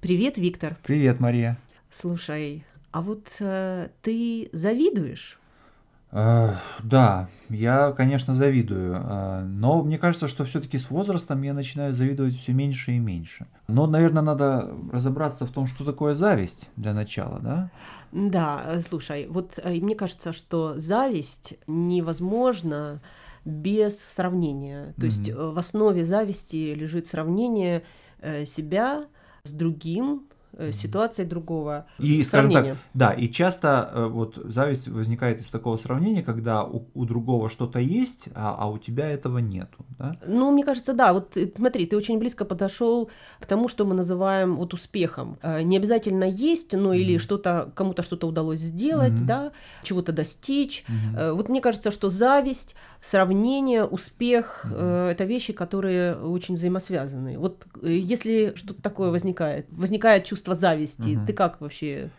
Привет, Виктор. Привет, Мария. Слушай, а вот э, ты завидуешь? Э, да, я, конечно, завидую, э, но мне кажется, что все-таки с возрастом я начинаю завидовать все меньше и меньше. Но, наверное, надо разобраться в том, что такое зависть для начала, да? Да, э, слушай, вот э, мне кажется, что зависть невозможна без сравнения. То есть Мгм. э, в основе зависти лежит сравнение э, себя с другим, э, ситуацией другого. И, скажем так, Сравнение. да, и часто э, вот зависть возникает из такого сравнения, когда у, у другого что-то есть, а, а у тебя этого нету, да? Ну, мне кажется, да. Вот э, смотри, ты очень близко подошел к тому, что мы называем вот успехом. Не обязательно есть, но или Мгм. что-то кому-то что-то удалось сделать, Мгм. да, чего-то достичь. Э, Вот мне кажется, что зависть, сравнение, успех э, это вещи, которые очень взаимосвязаны. Вот если что-то такое возникает, возникает чувство зависти, Мгм. ты как вообще?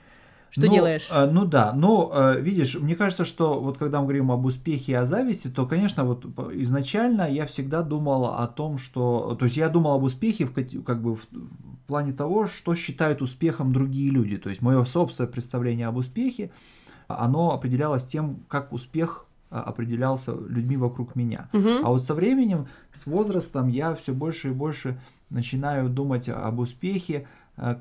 Что Ну, делаешь? э, ну да, но э, видишь, мне кажется, что вот когда мы говорим об успехе и о зависти, то, конечно, вот изначально я всегда думал о том, что, то есть я думал об успехе в, как бы в, в плане того, что считают успехом другие люди. То есть мое собственное представление об успехе, оно определялось тем, как успех а, определялся людьми вокруг меня. Мгм. А вот со временем, с возрастом я все больше и больше начинаю думать об успехе э,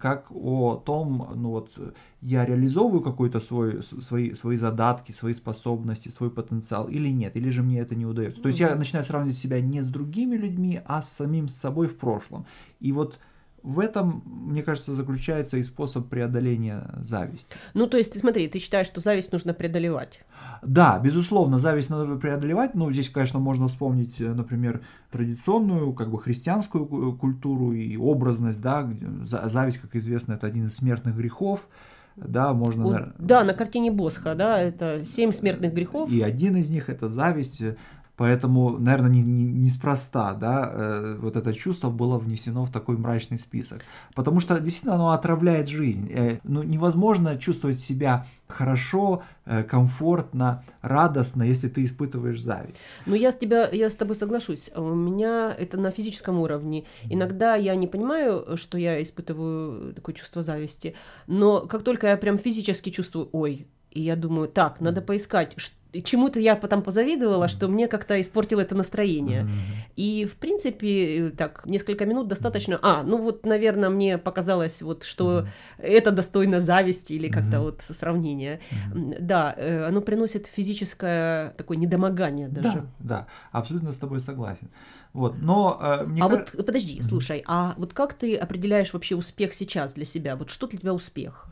как о том, ну вот э, я реализовываю какой-то свой, свои, свои задатки, свои способности, свой потенциал или нет, или же мне это не удается. То есть я начинаю сравнивать себя не с другими людьми, а с самим собой в прошлом. И вот в этом, мне кажется, заключается и способ преодоления зависти. Ну, то есть, ты смотри, ты считаешь, что зависть нужно преодолевать. Да, безусловно, зависть надо преодолевать. Ну, здесь, конечно, можно вспомнить, э, например, традиционную, как бы христианскую ку- культуру и образность, да, зависть, как известно, это один из смертных грехов, да, можно... Вот, да, на картине Босха, да, это семь смертных грехов. И один из них это зависть, э, поэтому, наверное, не, не- неспроста, да, э, вот это чувство было внесено в такой мрачный список. Потому что действительно оно отравляет жизнь. Э, Ну, невозможно чувствовать себя хорошо, э, комфортно, радостно, если ты испытываешь зависть. Ну, я с тебя, я с тобой соглашусь. У меня это на физическом уровне. Иногда я не понимаю, что я испытываю такое чувство зависти, но как только я прям физически чувствую, ой, и я думаю, так, надо поискать, чему-то я потом позавидовала, что мне как-то испортило это настроение. И, в принципе, так, несколько минут достаточно. А, ну вот, наверное, мне показалось, вот, что это достойно зависти или как-то вот сравнения. Да, э, оно приносит физическое такое недомогание даже. Да, да, абсолютно с тобой согласен. Вот, но э, мне а ка- вот подожди, слушай, а вот как ты определяешь вообще успех сейчас для себя? Вот что для тебя успех?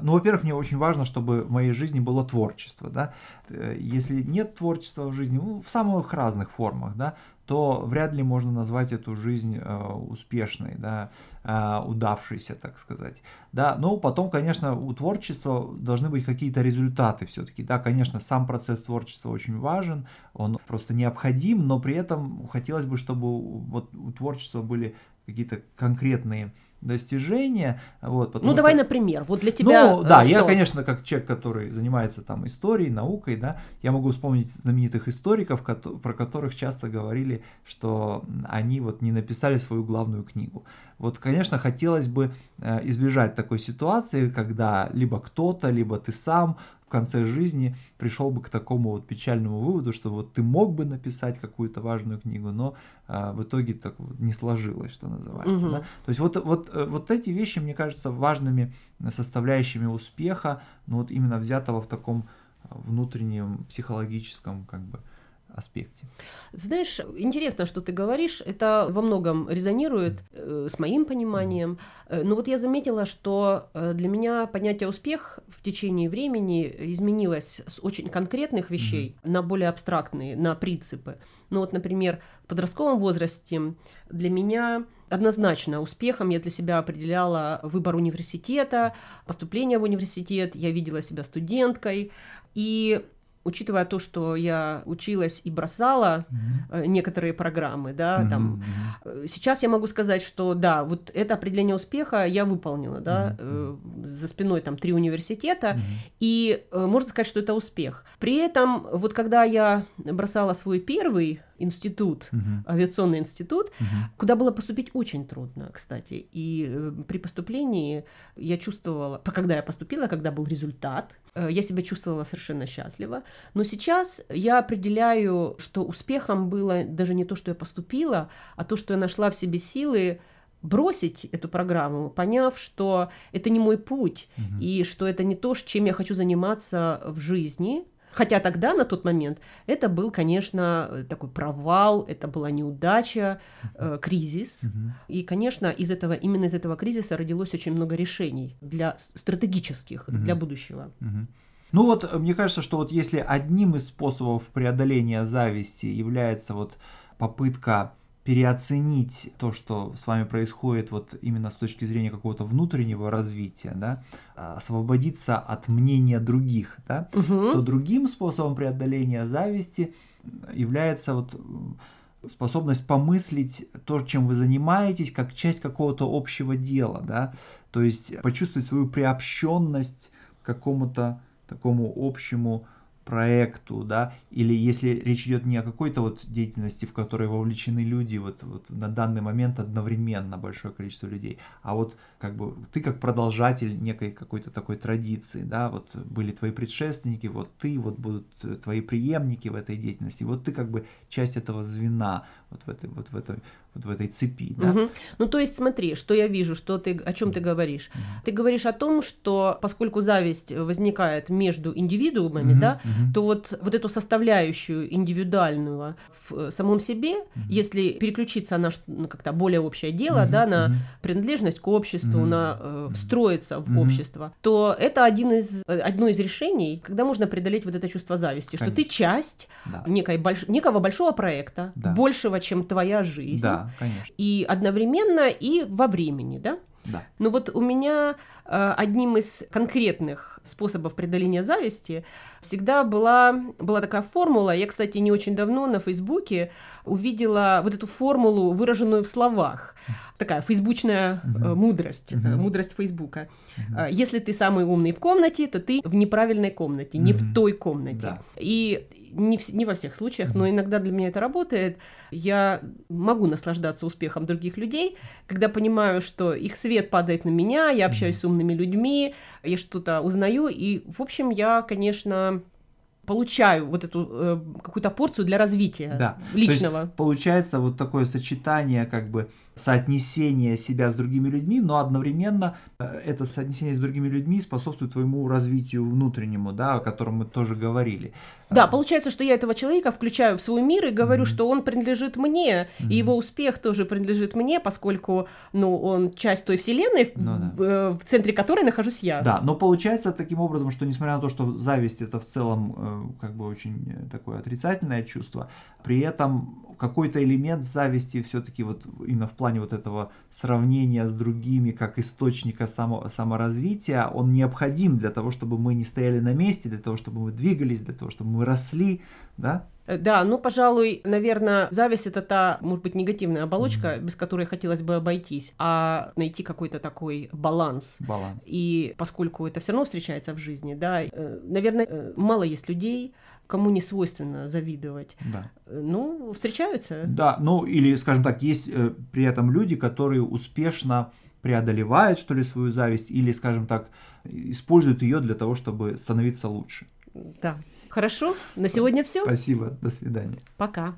Ну, во-первых, мне очень важно, чтобы в моей жизни было творчество, да. Э, Если нет творчества в жизни, ну, в самых разных формах, да, то вряд ли можно назвать эту жизнь э, успешной, да, э, удавшейся, так сказать. Да, но потом, конечно, у творчества должны быть какие-то результаты все-таки. Да, конечно, сам процесс творчества очень важен, он просто необходим, но при этом хотелось бы, чтобы вот у творчества были какие-то конкретные достижения. Вот, ну, давай, что- например, вот для тебя. ну, да, э, я, что? конечно, как человек, который занимается там историей, наукой, да, я могу вспомнить знаменитых историков, про которых часто говорили, что они вот не написали свою главную книгу. Вот, конечно, хотелось бы э, избежать такой ситуации, когда либо кто-то, либо ты сам конце жизни пришел бы к такому вот печальному выводу, что вот ты мог бы написать какую-то важную книгу, но а, в итоге так вот не сложилось, что называется. Мгм. да. То есть вот, вот, э, вот эти вещи, мне кажется, важными составляющими успеха, ну вот именно взятого в таком внутреннем психологическом как бы аспекте. Знаешь, интересно, что ты говоришь. Это во многом резонирует э, с моим пониманием. Э, но вот я заметила, что э, для меня понятие успех в течение времени изменилось с очень конкретных вещей на более абстрактные, на принципы. Ну вот, например, в подростковом возрасте для меня однозначно успехом я для себя определяла выбор университета, поступление в университет, я видела себя студенткой. И учитывая то, что я училась и бросала э, некоторые программы, да, Мгм, там, э, сейчас я могу сказать, что да, вот это определение успеха я выполнила, да, э, за спиной там три университета, Мгм. и можно сказать, что это успех. При этом, вот когда я бросала свой первый институт, угу. авиационный институт, угу. куда было поступить очень трудно, кстати. И э, при поступлении я чувствовала, когда я поступила, когда был результат, э, я себя чувствовала совершенно счастливо. Но сейчас я определяю, что успехом было даже не то, что я поступила, а то, что я нашла в себе силы бросить эту программу, поняв, что это не мой путь, угу. и что это не то, чем я хочу заниматься в жизни. Хотя тогда, на тот момент, это был, конечно, такой провал, это была неудача, э, кризис. Угу. И, конечно, из этого, именно из этого кризиса родилось очень много решений для стратегических, угу. для будущего. Угу. Ну вот, мне кажется, что вот если одним из способов преодоления зависти является вот попытка переоценить то, что с вами происходит вот именно с точки зрения какого-то внутреннего развития, да, а, освободиться от мнения других, да, угу. то другим способом преодоления зависти является вот способность помыслить то, чем вы занимаетесь, как часть какого-то общего дела, да, то есть почувствовать свою приобщенность к какому-то такому общему проекту, да, или если речь идет не о какой-то вот деятельности, в которой вовлечены люди вот, вот на данный момент одновременно большое количество людей, а вот как бы ты как продолжатель некой какой-то такой традиции, да, вот были твои предшественники, вот ты, вот будут твои преемники в этой деятельности, вот ты как бы часть этого звена вот в этой, вот в этой, вот в этой цепи, да. Угу. Ну, то есть смотри, что я вижу, что ты, о чем ты говоришь. Угу. Ты говоришь о том, что поскольку зависть возникает между индивидуумами, угу, да, угу. то вот, вот эту составляющую индивидуальную в самом себе, угу. если переключиться на ну, как-то более общее дело, угу, да, на угу. принадлежность к обществу, обществу, на э, встроиться в mm-hmm. общество, то это один из, э, одно из решений, когда можно преодолеть вот это чувство зависти, Конечно. что ты часть да. некой больш, некого большого проекта, да. большего, чем твоя жизнь. Да, конечно. И одновременно и во времени, да? Да. Ну вот у меня э, одним из конкретных способов преодоления зависти всегда была, была такая формула. Я, кстати, не очень давно на Фейсбуке увидела вот эту формулу, выраженную в словах. Такая фейсбучная uh-huh. мудрость, uh-huh. мудрость Фейсбука. Uh-huh. Если ты самый умный в комнате, то ты в неправильной комнате, uh-huh. не в той комнате. Да. И не, в, не во всех случаях, но иногда для меня это работает. Я могу наслаждаться успехом других людей, когда понимаю, что их свет падает на меня, я общаюсь с умными людьми, я что-то узнаю, и, в общем, я, конечно, получаю вот эту э, какую-то порцию для развития да. личного. Есть, получается вот такое сочетание как бы соотнесение себя с другими людьми, но одновременно э, это соотнесение с другими людьми способствует твоему развитию внутреннему, да, о котором мы тоже говорили. Да, получается, что я этого человека включаю в свой мир и говорю, mm-hmm. что он принадлежит мне, mm-hmm. и его успех тоже принадлежит мне, поскольку, ну, он часть той вселенной, ну, да. в, э, в центре которой нахожусь я. Да, но получается таким образом, что несмотря на то, что зависть это в целом как бы очень такое отрицательное чувство, при этом какой-то элемент зависти все-таки вот именно в плане вот этого сравнения с другими как источника само, саморазвития, он необходим для того, чтобы мы не стояли на месте, для того, чтобы мы двигались, для того, чтобы мы росли, да? Э, да, ну, пожалуй, наверное, зависть это та, может быть, негативная оболочка, mm-hmm. без которой хотелось бы обойтись, а найти какой-то такой баланс. Баланс. И поскольку это все равно встречается в жизни, да, э, наверное, э, мало есть людей, кому не свойственно завидовать. Да. Ну, встречаются. Да, ну или, скажем так, есть э, при этом люди, которые успешно преодолевают, что ли, свою зависть, или, скажем так, используют ее для того, чтобы становиться лучше. Да. Хорошо, на сегодня все. Спасибо, до свидания. Пока.